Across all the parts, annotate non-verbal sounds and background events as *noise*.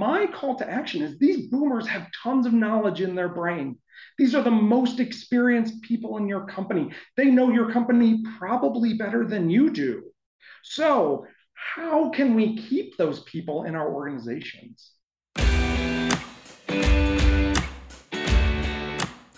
my call to action is these boomers have tons of knowledge in their brain. These are the most experienced people in your company. They know your company probably better than you do. So, how can we keep those people in our organizations?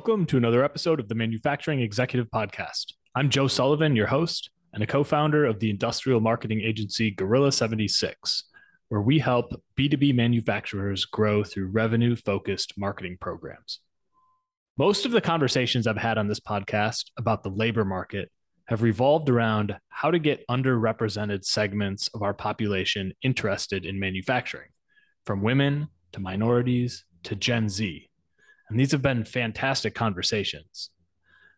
Welcome to another episode of the Manufacturing Executive Podcast. I'm Joe Sullivan, your host and a co founder of the industrial marketing agency Gorilla 76, where we help B2B manufacturers grow through revenue focused marketing programs. Most of the conversations I've had on this podcast about the labor market have revolved around how to get underrepresented segments of our population interested in manufacturing, from women to minorities to Gen Z and these have been fantastic conversations.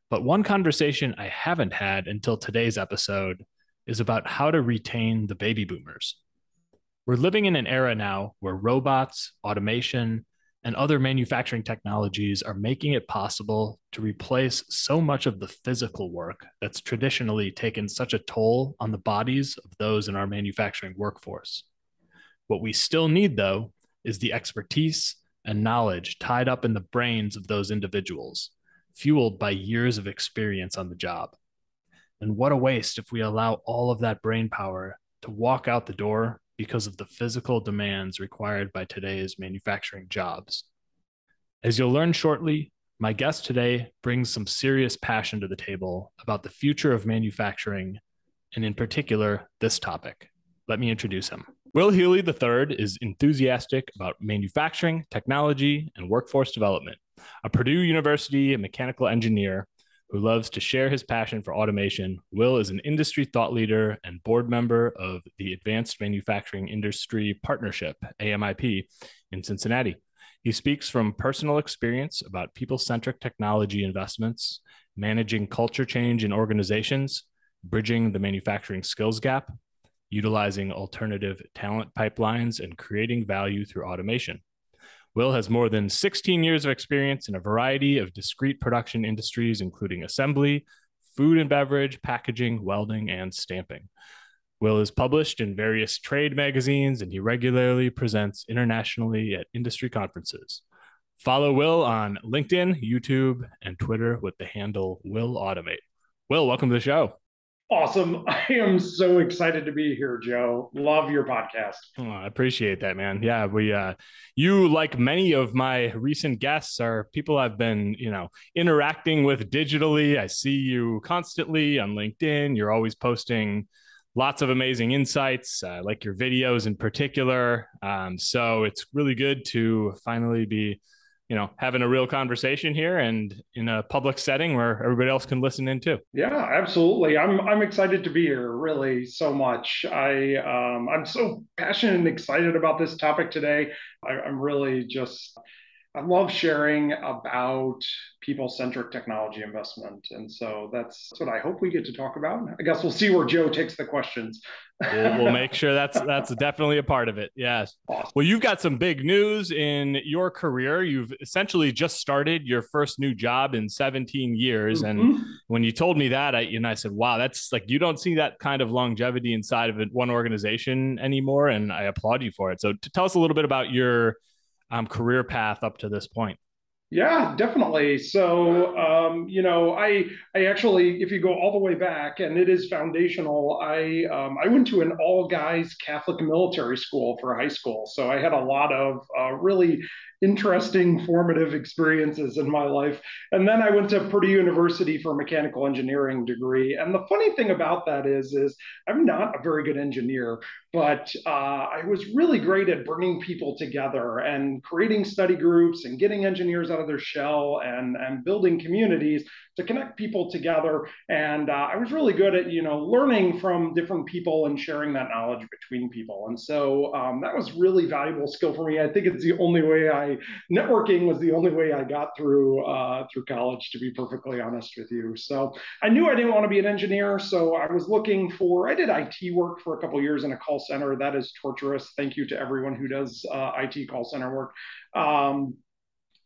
But one conversation I haven't had until today's episode is about how to retain the baby boomers. We're living in an era now where robots, automation, and other manufacturing technologies are making it possible to replace so much of the physical work that's traditionally taken such a toll on the bodies of those in our manufacturing workforce. What we still need, though, is the expertise and knowledge tied up in the brains of those individuals, fueled by years of experience on the job. And what a waste if we allow all of that brain power to walk out the door because of the physical demands required by today's manufacturing jobs. As you'll learn shortly, my guest today brings some serious passion to the table about the future of manufacturing, and in particular, this topic. Let me introduce him. Will Healy III is enthusiastic about manufacturing, technology, and workforce development. A Purdue University mechanical engineer who loves to share his passion for automation, Will is an industry thought leader and board member of the Advanced Manufacturing Industry Partnership, AMIP, in Cincinnati. He speaks from personal experience about people centric technology investments, managing culture change in organizations, bridging the manufacturing skills gap, utilizing alternative talent pipelines, and creating value through automation. Will has more than 16 years of experience in a variety of discrete production industries, including assembly, food and beverage, packaging, welding, and stamping. Will is published in various trade magazines and he regularly presents internationally at industry conferences. Follow Will on LinkedIn, YouTube, and Twitter with the handle Will Automate. Will, welcome to the show. Awesome. *laughs* I am so excited to be here, Joe. Love your podcast. Oh, I appreciate that, man. Yeah, we uh you like many of my recent guests are people I've been, you know, interacting with digitally. I see you constantly on LinkedIn. You're always posting lots of amazing insights, I like your videos in particular. Um, so it's really good to finally be you know having a real conversation here and in a public setting where everybody else can listen in too. Yeah absolutely. I'm i'm excited to be here really so much. I um, i'm so passionate and excited about this topic today. I, i'm really just I love sharing about people centric technology investment. And so that's, that's what I hope we get to talk about. I guess we'll see where Joe takes the questions. we'll, we'll, *laughs* make sure that's that's definitely a part of it. Yes. Awesome. Well, you've got some big news in your career. You've essentially just started your first new job in 17 years. Mm-hmm. And when you told me that, I you know I said, wow, that's like you don't see that kind of longevity inside of one organization anymore. And I applaud you for it. So to tell us a little bit about your um, career path up to this point? Yeah, definitely. So, um, you know, I I actually, if you go all the way back, and it is foundational. I um, I went to an all guys Catholic military school for high school, so I had a lot of uh, really interesting formative experiences in my life. And then I went to Purdue University for a mechanical engineering degree. And the funny thing about that is, is I'm not a very good engineer, but uh, I was really great at bringing people together and creating study groups and getting engineers out of their shell and and building communities to connect people together. And uh, I was really good at you know learning from different people and sharing that knowledge between people. And so um, that was really valuable skill for me. I think it's the only way I networking was the only way I got through uh, through college. To be perfectly honest with you, so I knew I didn't want to be an engineer. So I was looking for. I did IT work for a couple years in a call center. That is torturous. Thank you to everyone who does uh, IT call center work. Um,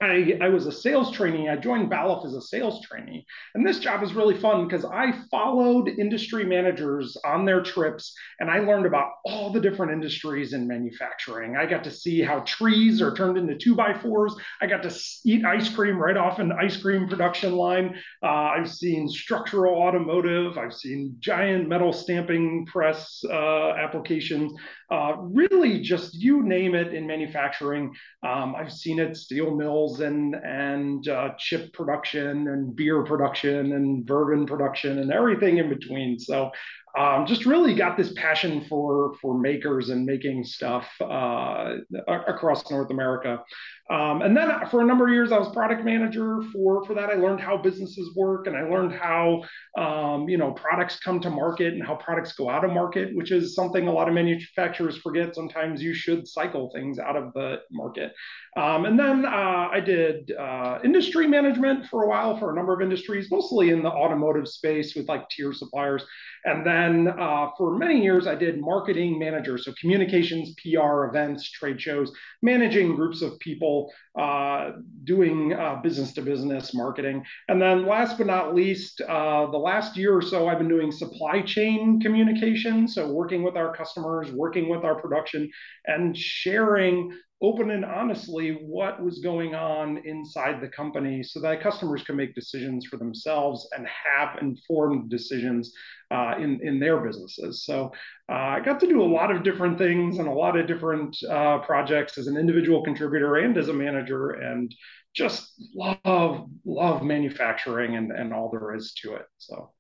I, I was a sales trainee. I joined Balluff as a sales trainee. And this job is really fun because I followed industry managers on their trips and I learned about all the different industries in manufacturing. I got to see how trees are turned into two by fours. I got to eat ice cream right off an ice cream production line. Uh, I've seen structural automotive. I've seen giant metal stamping press uh, applications. Uh, really, just you name it in manufacturing. Um, I've seen it, steel mills and and uh, chip production and beer production and bourbon production and everything in between. So um, just really got this passion for for makers and making stuff uh, across North America. Um, and then for a number of years, I was product manager for for that. I learned how businesses work, and I learned how um, you know products come to market and how products go out of market, which is something a lot of manufacturers forget. Sometimes you should cycle things out of the market. Um, and then uh, I did uh, industry management for a while for a number of industries, mostly in the automotive space with like tier suppliers. And then uh, for many years, I did marketing manager, so communications, PR, events, trade shows, managing groups of people, uh, doing business to business marketing. And then last but not least, uh, the last year or so, I've been doing supply chain communication. So working with our customers, working with our production, and sharing open and honestly what was going on inside the company so that customers can make decisions for themselves and have informed decisions uh, in, in their businesses. So uh, I got to do a lot of different things and a lot of different uh, projects as an individual contributor and as a manager and just love, love manufacturing and, and all there is to it. So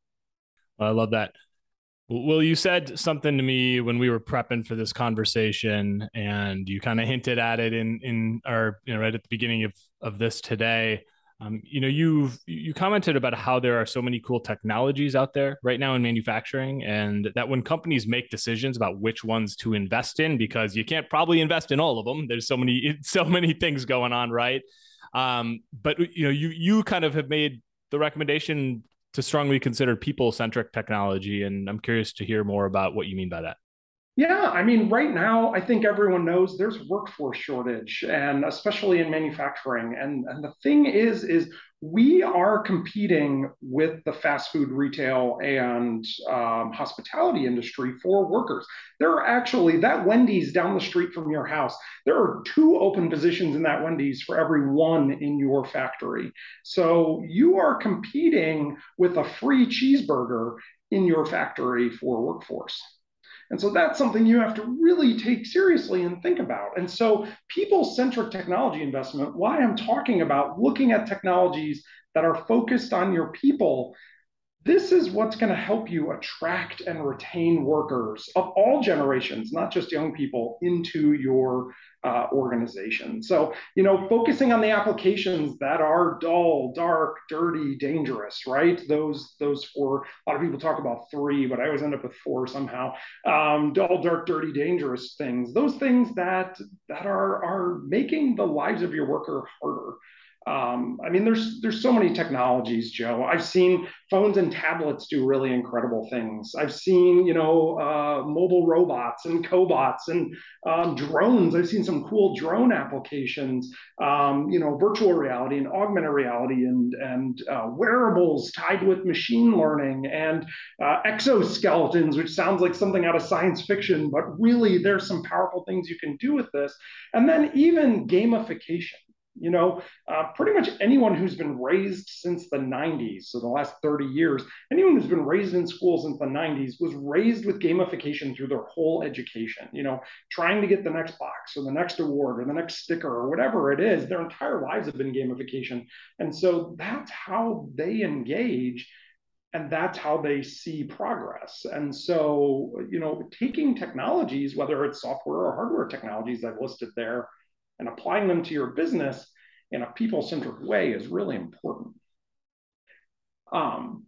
I love that. Well, you said something to me when we were prepping for this conversation, and you kind of hinted at it in in our you know right at the beginning of of this today. Um, you know, you've you commented about how there are so many cool technologies out there right now in manufacturing, and that when companies make decisions about which ones to invest in, because you can't probably invest in all of them. There's so many *laughs* so many things going on, right? Um, but you know, you you kind of have made the recommendation to strongly consider people centric technology. And I'm curious to hear more about what you mean by that. Yeah, I mean, right now, I think everyone knows there's workforce shortage, and especially in manufacturing. And, and the thing is, is we are competing with the fast food retail and um, hospitality industry for workers. There are actually that Wendy's down the street from your house. There are two open positions in that Wendy's for every one in your factory. So you are competing with a free cheeseburger in your factory for workforce. And so that's something you have to really take seriously and think about. And so, people centric technology investment, why I'm talking about looking at technologies that are focused on your people this is what's going to help you attract and retain workers of all generations, not just young people, into your uh, organization. So, you know, focusing on the applications that are dull, dark, dirty, dangerous, right? Those, those four. A lot of people talk about three, but I always end up with four somehow. Um, dull, dark, dirty, dangerous things. Those things that that are are making the lives of your worker harder. Um, I mean, there's there's so many technologies, Joe. I've seen phones and tablets do really incredible things. I've seen, you know, uh, mobile robots and cobots and um, drones. I've seen some cool drone applications. Um, you know, virtual reality and augmented reality and and uh, wearables tied with machine learning and uh, exoskeletons, which sounds like something out of science fiction, but really there's some powerful things you can do with this. And then even gamification you know, uh, pretty much anyone who's been raised since the 90s, so the last 30 years, anyone who's been raised in school since the 90s was raised with gamification through their whole education, you know, trying to get the next box or the next award or the next sticker or whatever it is. Their entire lives have been gamification. And so that's how they engage and that's how they see progress. And so, you know, taking technologies, whether it's software or hardware technologies I've listed there, and applying them to your business in a people-centered way is really important. Um,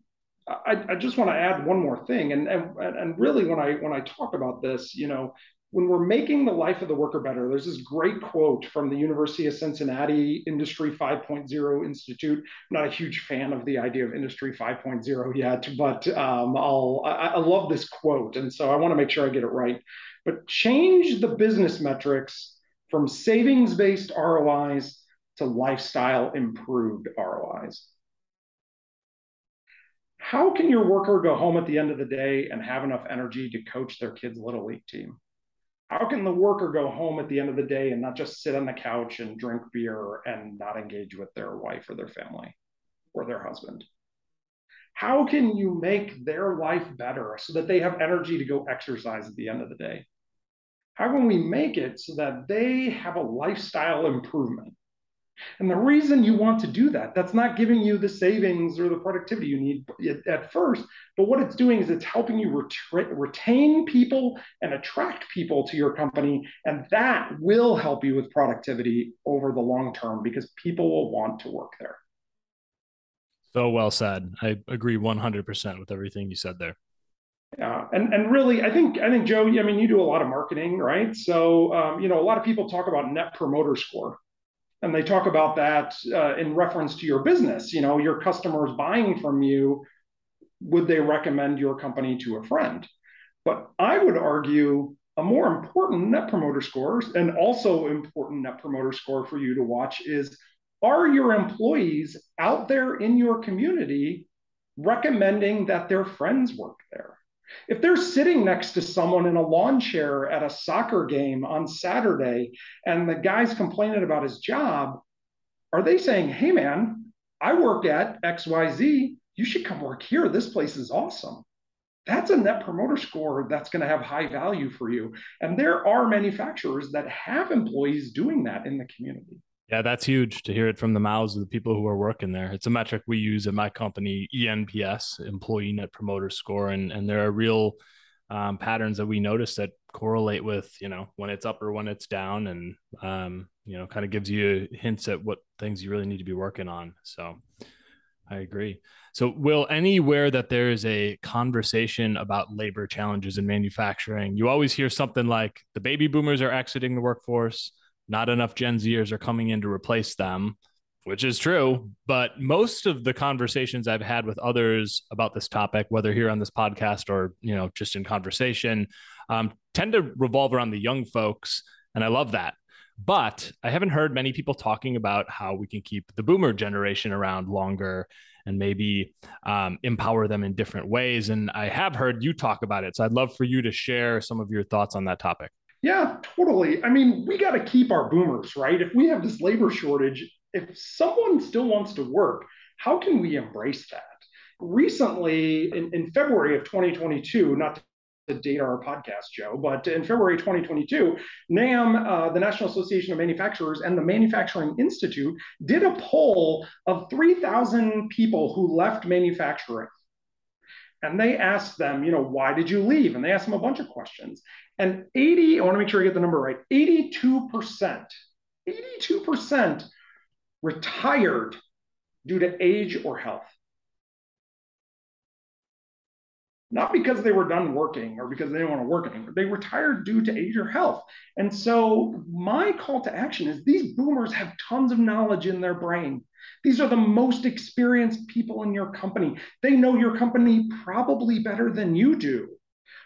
I, I just want to add one more thing, and, and and really when I when I talk about this, you know, when we're making the life of the worker better, there's this great quote from the University of Cincinnati Industry 5.0 Institute. I'm not a huge fan of the idea of Industry 5.0 yet, but um, I'll, I, I love this quote. And so I want to make sure I get it right. But change the business metrics from savings based ROIs to lifestyle improved ROIs. How can your worker go home at the end of the day and have enough energy to coach their kids' little league team? how can the worker go home at the end of the day and not just sit on the couch and drink beer and not engage with their wife or their family or their husband? How can you make their life better so that they have energy to go exercise at the end of the day? How can we make it so that they have a lifestyle improvement? And the reason you want to do that, that's not giving you the savings or the productivity you need at first, but what it's doing is it's helping you ret- retain people and attract people to your company. And that will help you with productivity over the long term because people will want to work there. So well said. I agree 100% with everything you said there. Yeah, and and really, I think I think Joe. I mean, you do a lot of marketing, right? So, um, you know, a lot of people talk about Net Promoter Score, and they talk about that uh, in reference to your business you know your customers buying from you would they recommend your company to a friend but i would argue a more important net promoter score and also important net promoter score for you to watch is are your employees out there in your community recommending that their friends work there if they're sitting next to someone in a lawn chair at a soccer game on Saturday and the guy's complaining about his job, are they saying, hey, man, I work at XYZ. You should come work here. This place is awesome. That's a net promoter score that's going to have high value for you. And there are manufacturers that have employees doing that in the community. Yeah, that's huge to hear it from the mouths of the people who are working there. It's a metric we use at my company, ENPS, Employee Net Promoter Score, and and there are real um, patterns that we notice that correlate with you know when it's up or when it's down, and um, you know kind of gives you hints at what things you really need to be working on. So I agree. So, will anywhere that there is a conversation about labor challenges in manufacturing, you always hear something like the baby boomers are exiting the workforce not enough Gen Zers are coming in to replace them, which is true. But most of the conversations I've had with others about this topic, whether here on this podcast or you know just in conversation, um, tend to revolve around the young folks, and I love that. But I haven't heard many people talking about how we can keep the boomer generation around longer and maybe um, empower them in different ways. And I have heard you talk about it. So I'd love for you to share some of your thoughts on that topic. Yeah, totally. I mean, we got to keep our boomers, right? If we have this labor shortage, if someone still wants to work, how can we embrace that? Recently, in, in February of 2022, not to date our podcast, Joe, but in February 2022, NAM, uh, the National Association of Manufacturers, and the Manufacturing Institute did a poll of 3,000 people who left manufacturing and they asked them, you know, why did you leave? And they asked them a bunch of questions. And 80, I want to make sure I get the number right 82%, 82% retired due to age or health. Not because they were done working or because they didn't want to work anymore. They retired due to age or health. And so, my call to action is these boomers have tons of knowledge in their brain. These are the most experienced people in your company. They know your company probably better than you do.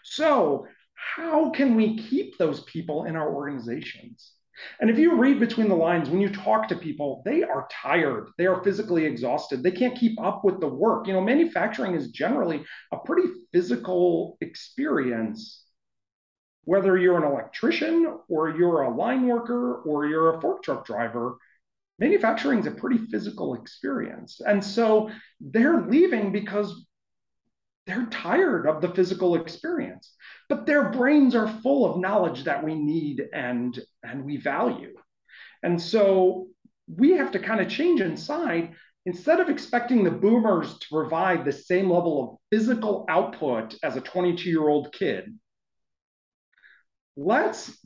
So, how can we keep those people in our organizations? And if you read between the lines, when you talk to people, they are tired. They are physically exhausted. They can't keep up with the work. You know, manufacturing is generally a pretty physical experience, whether you're an electrician or you're a line worker or you're a fork truck driver manufacturing is a pretty physical experience. And so they're leaving because they're tired of the physical experience, but their brains are full of knowledge that we need and, and we value. And so we have to kind of change inside. Instead of expecting the boomers to provide the same level of physical output as a 22 year old kid, let's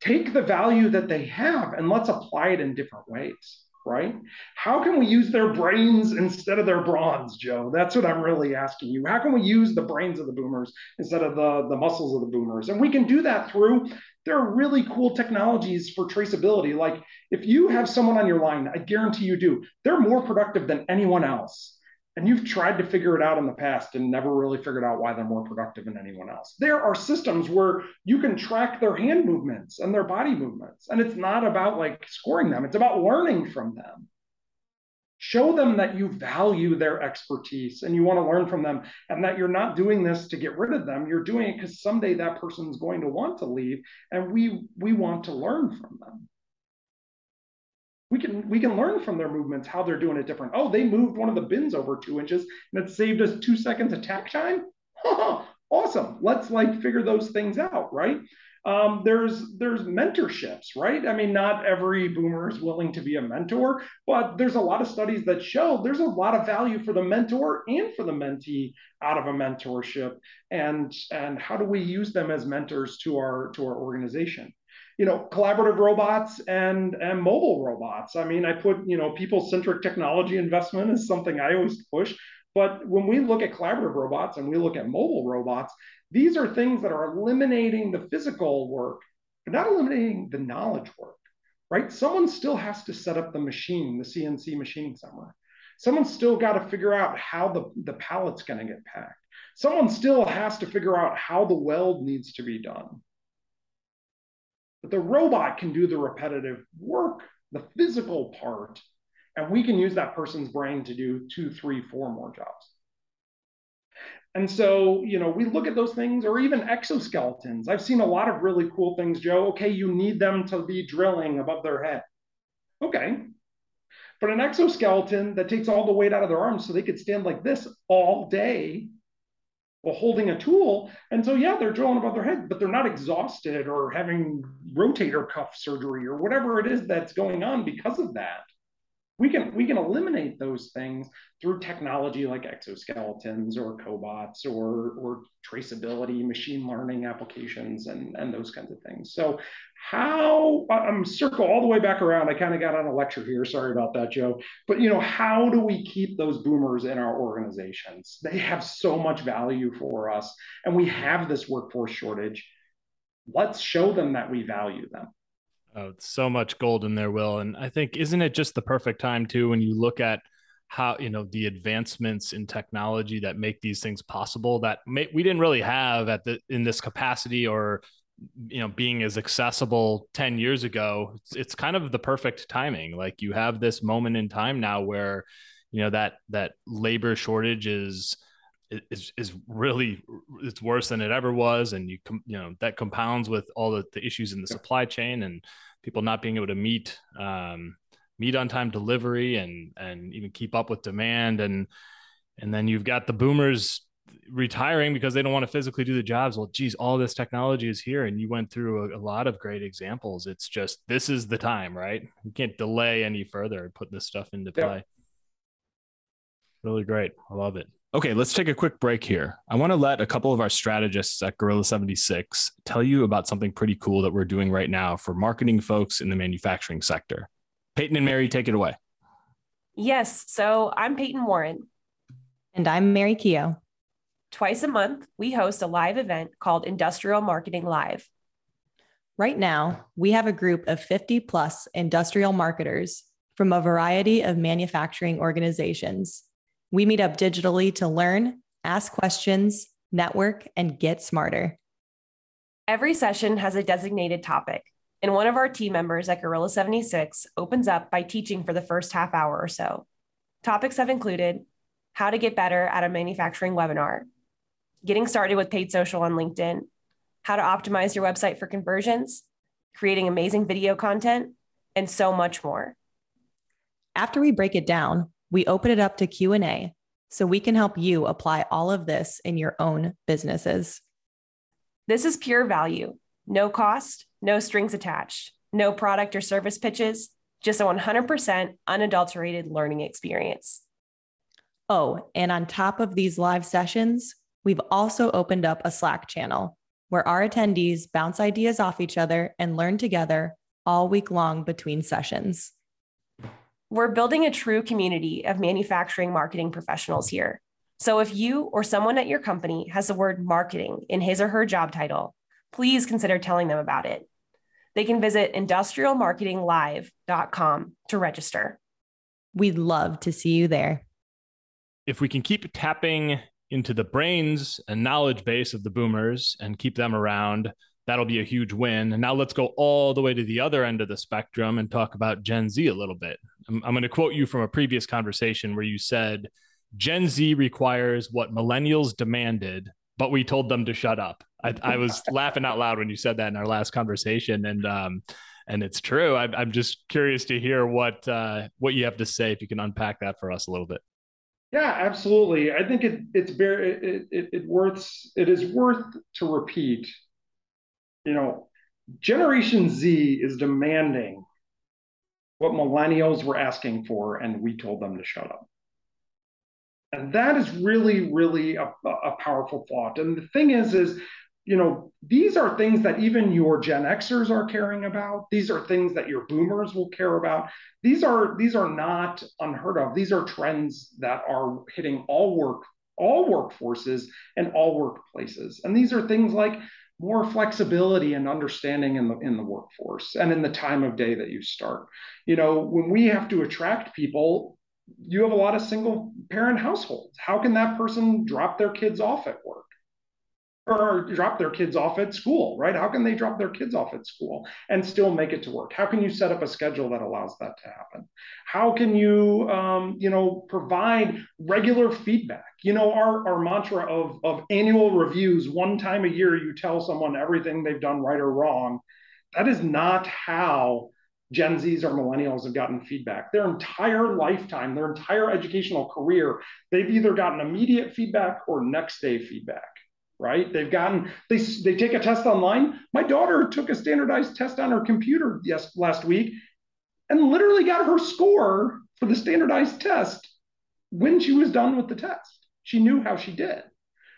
take the value that they have and let's apply it in different ways. Right? How can we use their brains instead of their brawns, Joe? That's what I'm really asking you. How can we use the brains of the boomers instead of the, the muscles of the boomers? And we can do that through, there are really cool technologies for traceability. Like if you have someone on your line, I guarantee you do, they're more productive than anyone else and you've tried to figure it out in the past and never really figured out why they're more productive than anyone else. There are systems where you can track their hand movements and their body movements. And it's not about like scoring them, it's about learning from them. Show them that you value their expertise and you want to learn from them, and that you're not doing this to get rid of them. You're doing it because someday that person's going to want to leave, and we we want to learn from them we can we can learn from their movements how they're doing it different. Oh, they moved one of the bins over two inches and it saved us two seconds of takt time. *laughs* awesome. Let's like figure those things out, right? Um, there's there's mentorships, right? I mean, not every boomer is willing to be a mentor, but there's a lot of studies that show there's a lot of value for the mentor and for the mentee out of a mentorship. And and how do we use them as mentors to our to our organization? You know collaborative robots and and mobile robots. I mean i put you know people centric technology investment is something i always push. But when we look at collaborative robots and we look at mobile robots these are things that are eliminating the physical work but not eliminating the knowledge work right? Someone still has to set up the machine the cnc machine somewhere. Someone's still got to figure out how the, the pallet's going to get packed. Someone still has to figure out how the weld needs to be done but the robot can do the repetitive work, the physical part, and we can use that person's brain to do two, three, four more jobs. And so, you know, we look at those things or even exoskeletons. I've seen a lot of really cool things, Joe. Okay, you need them to be drilling above their head. Okay. But an exoskeleton that takes all the weight out of their arms so they could stand like this all day while holding a tool. And so, yeah, they're drilling above their head, but they're not exhausted or having rotator cuff surgery or whatever it is that's going on because of that we can we can eliminate those things through technology like exoskeletons or cobots or or traceability machine learning applications and and those kinds of things so how i'm circle all the way back around. I kind of got on a lecture here. Sorry about that joe. But you know how do we keep those boomers in our organizations? They have so much value for us and we have this workforce shortage. Let's show them that we value them. Oh, so much gold in there, Will. And I think isn't it just the perfect time too when you look at how you know the advancements in technology that make these things possible that may, we didn't really have at the in this capacity or you know being as accessible 10 years ago it's, it's kind of the perfect timing. Like you have this moment in time now where you know that that labor shortage is is is really it's worse than it ever was. And you com, you know that compounds with all the, the issues in the supply chain and people not being able to meet um, meet on time delivery and and even keep up with demand. And and then you've got the boomers retiring because they don't want to physically do the jobs well geez all this technology is here and you went through a, a lot of great examples it's just this is the time right you can't delay any further and put this stuff into play yeah. really great i love it Okay, let's take a quick break here. I want to let a couple of our strategists at Gorilla 76 tell you about something pretty cool that we're doing right now for marketing folks in the manufacturing sector. Peyton and Mary, take it away. Yes. So I'm Peyton Warren. And I'm Mary Keogh. Twice a month, we host a live event called Industrial Marketing Live. Right now, we have a group of 50 plus industrial marketers from a variety of manufacturing organizations we meet up digitally to learn, ask questions, network, and get smarter. Every session has a designated topic, and one of our team members at Gorilla 76 opens up by teaching for the first half hour or so. Topics have included how to get better at a manufacturing webinar, getting started with paid social on LinkedIn, how to optimize your website for conversions, creating amazing video content, and so much more. After we break it down, we open it up to Q&A so we can help you apply all of this in your own businesses. This is pure value. No cost, no strings attached, no product or service pitches, just a 100% unadulterated learning experience. Oh, and on top of these live sessions, we've also opened up a Slack channel where our attendees bounce ideas off each other and learn together all week long between sessions. We're building a true community of manufacturing marketing professionals here. So if you or someone at your company has the word marketing in his or her job title, please consider telling them about it. They can visit industrialmarketinglive.com to register. We'd love to see you there. If we can keep tapping into the brains and knowledge base of the boomers and keep them around, that'll be a huge win. And now let's go all the way to the other end of the spectrum and talk about Gen Z a little bit. I'm, I'm going to quote you from a previous conversation where you said, Gen Z requires what millennials demanded, but we told them to shut up. I, I was *laughs* laughing out loud when you said that in our last conversation, and um, and it's true. I, I'm just curious to hear what uh, what you have to say if you can unpack that for us a little bit. Yeah, absolutely. I think it it's very it, it, it worth it is worth to repeat. You know, Generation Z is demanding what millennials were asking for, and we told them to shut up. And that is really, really a, a powerful thought. And the thing is, is you know, these are things that even your Gen Xers are caring about. These are things that your boomers will care about. These are these are not unheard of. These are trends that are hitting all work, all workforces and all workplaces. And these are things like more flexibility and understanding in the in the workforce and in the time of day that you start. You know, when we have to attract people, you have a lot of single parent households. How can that person drop their kids off at work? Or drop their kids off at school, right? How can they drop their kids off at school and still make it to work? How can you set up a schedule that allows that to happen? How can you, um, you know, provide regular feedback? You know, our, our mantra of, of annual reviews, one time a year, you tell someone everything they've done right or wrong. That is not how Gen Zs or millennials have gotten feedback. Their entire lifetime, their entire educational career, they've either gotten immediate feedback or next day feedback right? They've gotten they they take a test online. My daughter took a standardized test on her computer yes last week and literally got her score for the standardized test when she was done with the test. She knew how she did.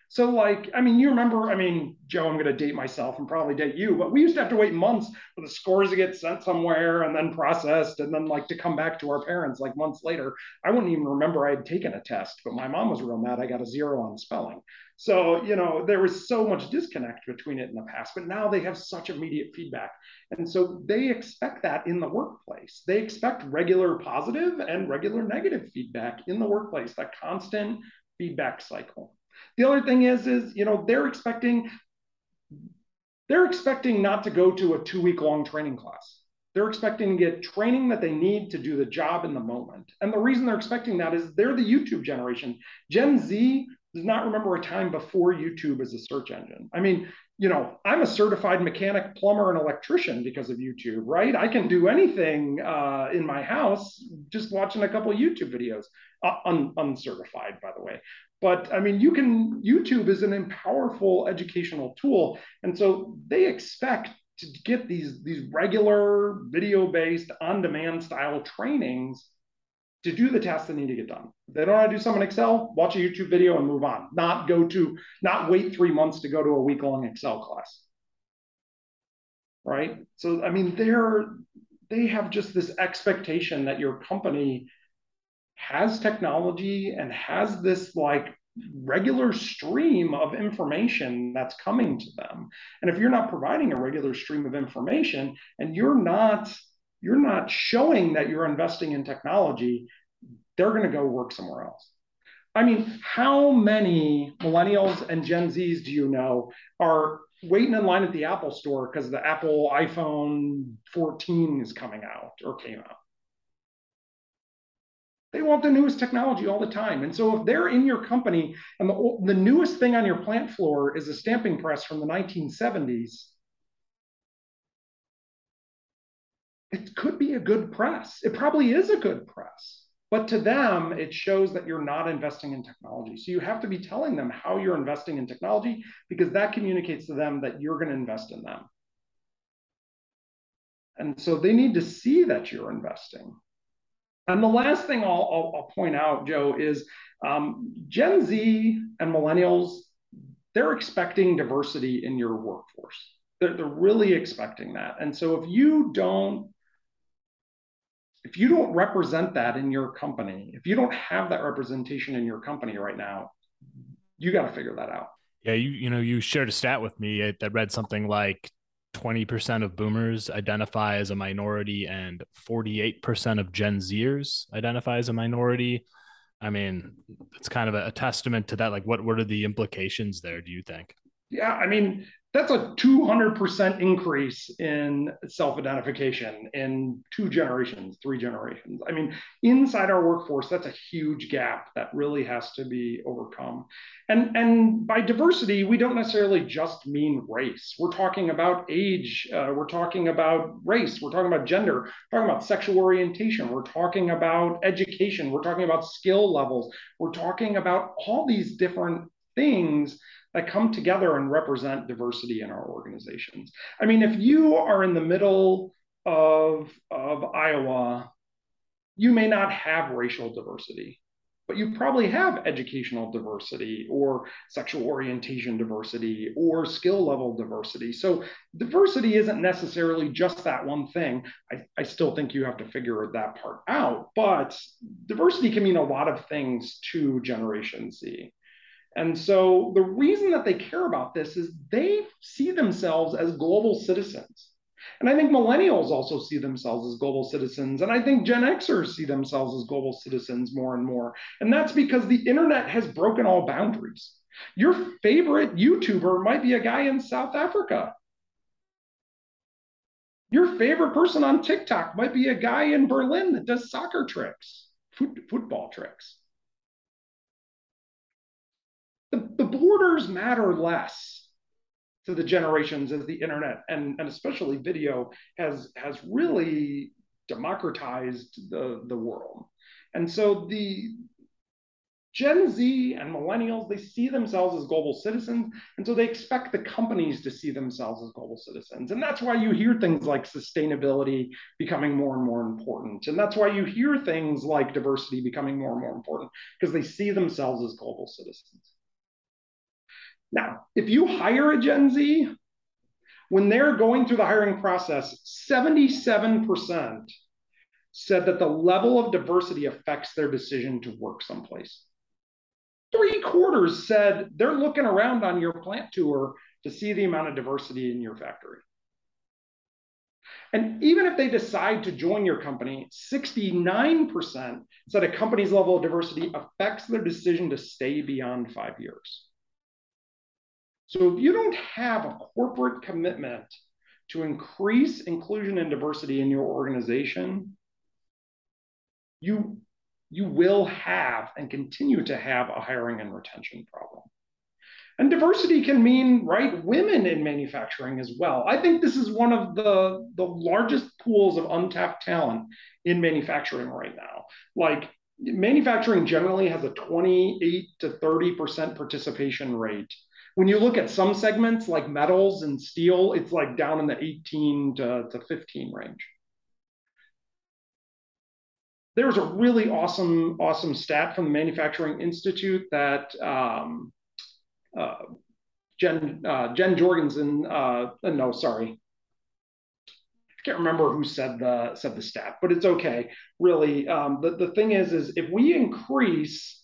So, like, I mean, you remember, I mean, Joe, I'm going to date myself and probably date you, but we used to have to wait months for the scores to get sent somewhere and then processed and then, like, to come back to our parents, like, months later. I wouldn't even remember I had taken a test, but my mom was real mad I got a zero on spelling. So, you know, there was so much disconnect between it in the past, but now they have such immediate feedback. And so they expect that in the workplace. They expect regular positive and regular negative feedback in the workplace, that constant feedback cycle. The other thing is, is, you know, they're expecting, they're expecting not to go to a two week long training class. They're expecting to get training that they need to do the job in the moment. And the reason they're expecting that is they're the YouTube generation. Gen Z does not remember a time before YouTube as a search engine. I mean, you know, I'm a certified mechanic, plumber, and electrician because of YouTube, right? I can do anything uh, in my house just watching a couple YouTube videos, uh, un- uncertified, by the way. But I mean, you can, YouTube is an powerful educational tool. And so they expect to get these, these regular video based on demand style trainings to do the tasks that need to get done. If they don't want to do something in Excel, watch a YouTube video and move on. Not go to, not wait three months to go to a week long Excel class. Right. So, I mean, they're, they have just this expectation that your company has technology and has this like regular stream of information that's coming to them. And if you're not providing a regular stream of information and you're not you're not showing that you're investing in technology, they're going to go work somewhere else. I mean, how many millennials and Gen Zs do you know are waiting in line at the Apple store because the Apple iPhone 14 is coming out or came out? They want the newest technology all the time. And so if they're in your company and the, the newest thing on your plant floor is a stamping press from the 1970s, it could be a good press. It probably is a good press. But to them, it shows that you're not investing in technology. So you have to be telling them how you're investing in technology because that communicates to them that you're going to invest in them. And so they need to see that you're investing. And the last thing I'll, I'll, I'll point out, Joe, is um, Gen Z and millennials, they're expecting diversity in your workforce. They're, they're really expecting that. And so if you don't if you don't represent that in your company, if you don't have that representation in your company right now, you got to figure that out. Yeah, you you know you shared a stat with me that read something like 20% of boomers identify as a minority and 48% of Gen Zers identify as a minority. I mean, it's kind of a, a testament to that. Like, what what are the implications there? Do you think? Yeah, I mean, that's a 200% increase in self-identification in two generations three generations. I mean inside our workforce that's a huge gap that really has to be overcome. And and by diversity we don't necessarily just mean race. We're talking about age uh, we're talking about race we're talking about gender we're talking about sexual orientation we're talking about education we're talking about skill levels we're talking about all these different things that come together and represent diversity in our organizations. I mean, if you are in the middle of, of Iowa, you may not have racial diversity, but you probably have educational diversity or sexual orientation diversity or skill level diversity. So diversity isn't necessarily just that one thing. I, I still think you have to figure that part out, but diversity can mean a lot of things to Generation Z. And so the reason that they care about this is they see themselves as global citizens. And I think millennials also see themselves as global citizens. And I think Gen Xers see themselves as global citizens more and more. And that's because the internet has broken all boundaries. Your favorite YouTuber might be a guy in South Africa. Your favorite person on TikTok might be a guy in Berlin that does soccer tricks, foot, football tricks the, the borders matter less to the generations as the internet and, and especially video has has really democratized the, the world. And so the Gen Z and millennials, they see themselves as global citizens. And so they expect the companies to see themselves as global citizens. And that's why you hear things like sustainability becoming more and more important. And that's why you hear things like diversity becoming more and more important because they see themselves as global citizens. Now, if you hire a Gen Z, when they're going through the hiring process, 77% said that the level of diversity affects their decision to work someplace. Three quarters said they're looking around on your plant tour to see the amount of diversity in your factory. And even if they decide to join your company, 69% said a company's level of diversity affects their decision to stay beyond five years. So if you don't have a corporate commitment to increase inclusion and diversity in your organization, you, you will have and continue to have a hiring and retention problem. And diversity can mean, right, women in manufacturing as well. I think this is one of the, the largest pools of untapped talent in manufacturing right now. Like manufacturing generally has a 28 to 30% participation rate when you look at some segments like metals and steel, it's like down in the 18 to, to 15 range. There's a really awesome, awesome stat from the Manufacturing Institute that um, uh, Jen, uh, Jen Jorgensen, uh, no, sorry, I can't remember who said the said the stat, but it's okay. Really, um, the the thing is, is if we increase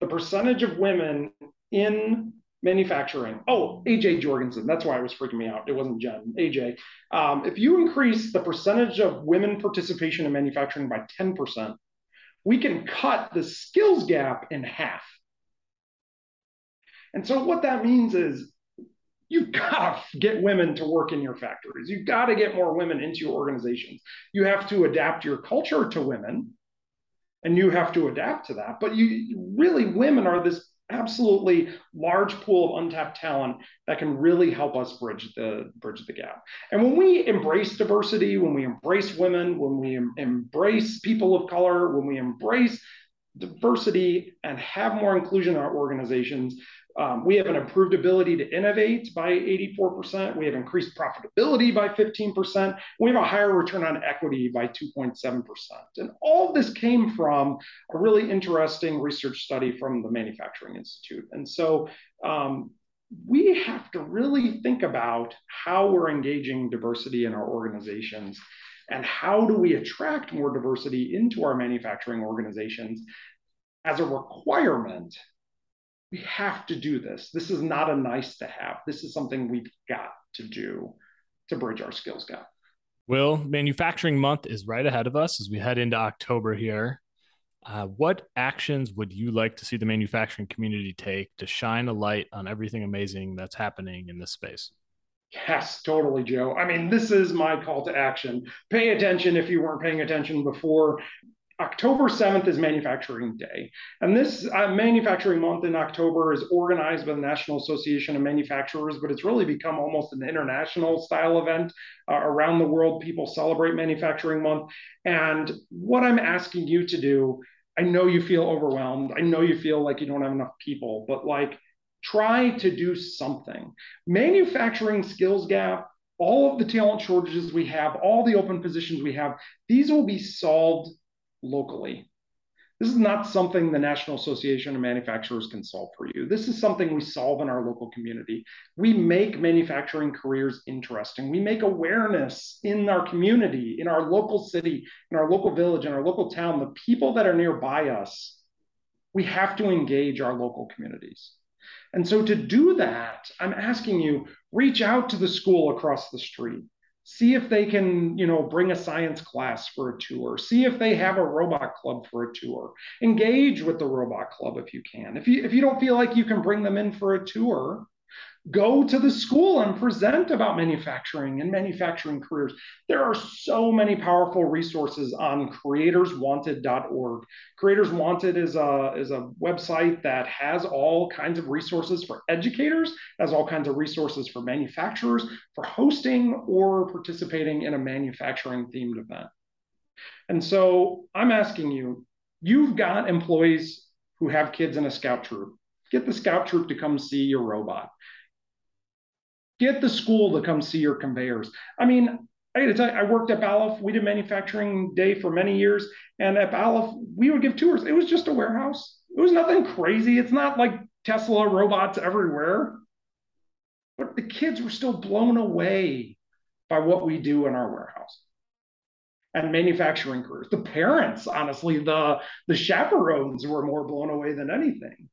the percentage of women in manufacturing. Oh, AJ Jorgensen. That's why it was freaking me out. It wasn't Jen, AJ. Um, if you increase the percentage of women participation in manufacturing by 10%, we can cut the skills gap in half. And so what that means is you've got to get women to work in your factories. You've got to get more women into your organizations. You have to adapt your culture to women and you have to adapt to that. But you really, women are this absolutely large pool of untapped talent that can really help us bridge the bridge the gap. And when we embrace diversity, when we embrace women, when we em- embrace people of color, when we embrace diversity and have more inclusion in our organizations, um, we have an improved ability to innovate by 84%. We have increased profitability by 15%. We have a higher return on equity by 2.7%. And all this came from a really interesting research study from the Manufacturing Institute. And so um, we have to really think about how we're engaging diversity in our organizations and how do we attract more diversity into our manufacturing organizations as a requirement we have to do this this is not a nice to have this is something we've got to do to bridge our skills gap Will, manufacturing month is right ahead of us as we head into October here. Uh, what actions would you like to see the manufacturing community take to shine a light on everything amazing that's happening in this space? Yes, totally, Joe. I mean, this is my call to action. Pay attention if you weren't paying attention before. October 7th is Manufacturing Day. And this uh, Manufacturing Month in October is organized by the National Association of Manufacturers, but it's really become almost an international style event. Uh, around the world, people celebrate Manufacturing Month. And what I'm asking you to do, I know you feel overwhelmed. I know you feel like you don't have enough people, but like try to do something. Manufacturing skills gap, all of the talent shortages we have, all the open positions we have, these will be solved locally. This is not something the National Association of Manufacturers can solve for you. This is something we solve in our local community. We make manufacturing careers interesting. We make awareness in our community, in our local city, in our local village, in our local town, the people that are nearby us. We have to engage our local communities. And so to do that, I'm asking you reach out to the school across the street. See if they can, you know, bring a science class for a tour. See if they have a robot club for a tour. Engage with the robot club if you can. If you if you don't feel like you can bring them in for a tour, go to the school and present about manufacturing and manufacturing careers. There are so many powerful resources on creatorswanted.org. Creators Wanted is a, is a website that has all kinds of resources for educators, has all kinds of resources for manufacturers, for hosting or participating in a manufacturing themed event. And so I'm asking you, you've got employees who have kids in a scout troop. Get the scout troop to come see your robot Get the school to come see your conveyors. I mean, I got to tell you, I worked at Balluff. We did manufacturing day for many years, and at Balluff, we would give tours. It was just a warehouse. It was nothing crazy. It's not like Tesla robots everywhere, but the kids were still blown away by what we do in our warehouse and manufacturing careers. The parents, honestly, the the chaperones were more blown away than anything.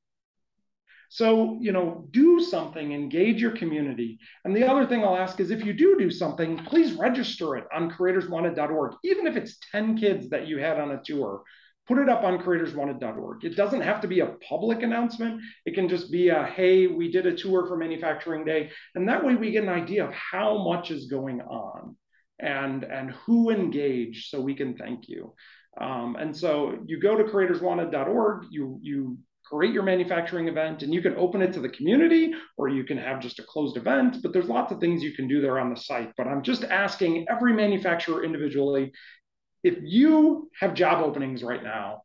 So, you know, do something, engage your community. And the other thing I'll ask is if you do do something, please register it on creatorswanted.org. Even if it's 10 kids that you had on a tour, put it up on creatorswanted.org. It doesn't have to be a public announcement. It can just be a, hey, we did a tour for Manufacturing Day. And that way we get an idea of how much is going on and, and who engaged so we can thank you. Um, and so you go to creatorswanted.org, you, you create your manufacturing event and you can open it to the community or you can have just a closed event but there's lots of things you can do there on the site. But i'm just asking every manufacturer individually if you have job openings right now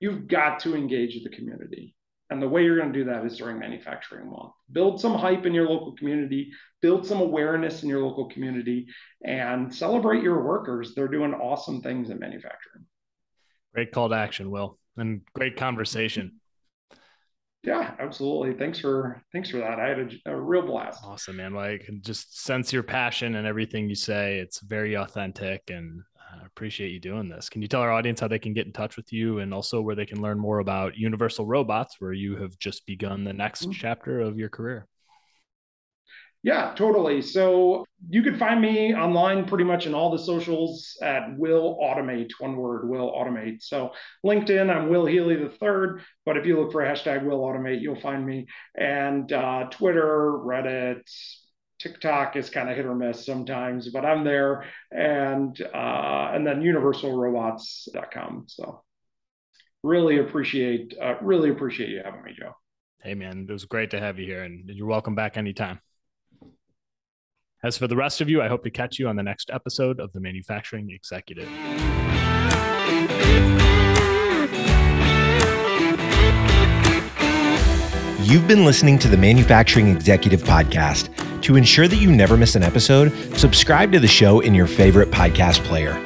you've got to engage the community. And the way you're going to do that is during manufacturing month build some hype in your local community build some awareness in your local community and celebrate your workers. They're doing awesome things in manufacturing. Great call to action will and great conversation yeah, absolutely. Thanks for thanks for that. I had a, a real blast. Awesome, man. Like, just sense your passion and everything you say. It's very authentic, and I appreciate you doing this. Can you tell our audience how they can get in touch with you, and also where they can learn more about Universal Robots, where you have just begun the next mm-hmm. chapter of your career? Yeah, totally. So you can find me online pretty much in all the socials at Will Automate, one word, Will Automate. So LinkedIn, I'm Will Healy the third, but if you look for hashtag Will Automate, you'll find me. And uh, Twitter, Reddit, TikTok is kind of hit or miss sometimes, but I'm there. And uh, and then universalrobots.com. So really appreciate uh, really appreciate you having me, Joe. Hey man, it was great to have you here, and you're welcome back anytime. As for the rest of you, I hope to catch you on the next episode of The Manufacturing Executive. You've been listening to the Manufacturing Executive Podcast. To ensure that you never miss an episode, subscribe to the show in your favorite podcast player.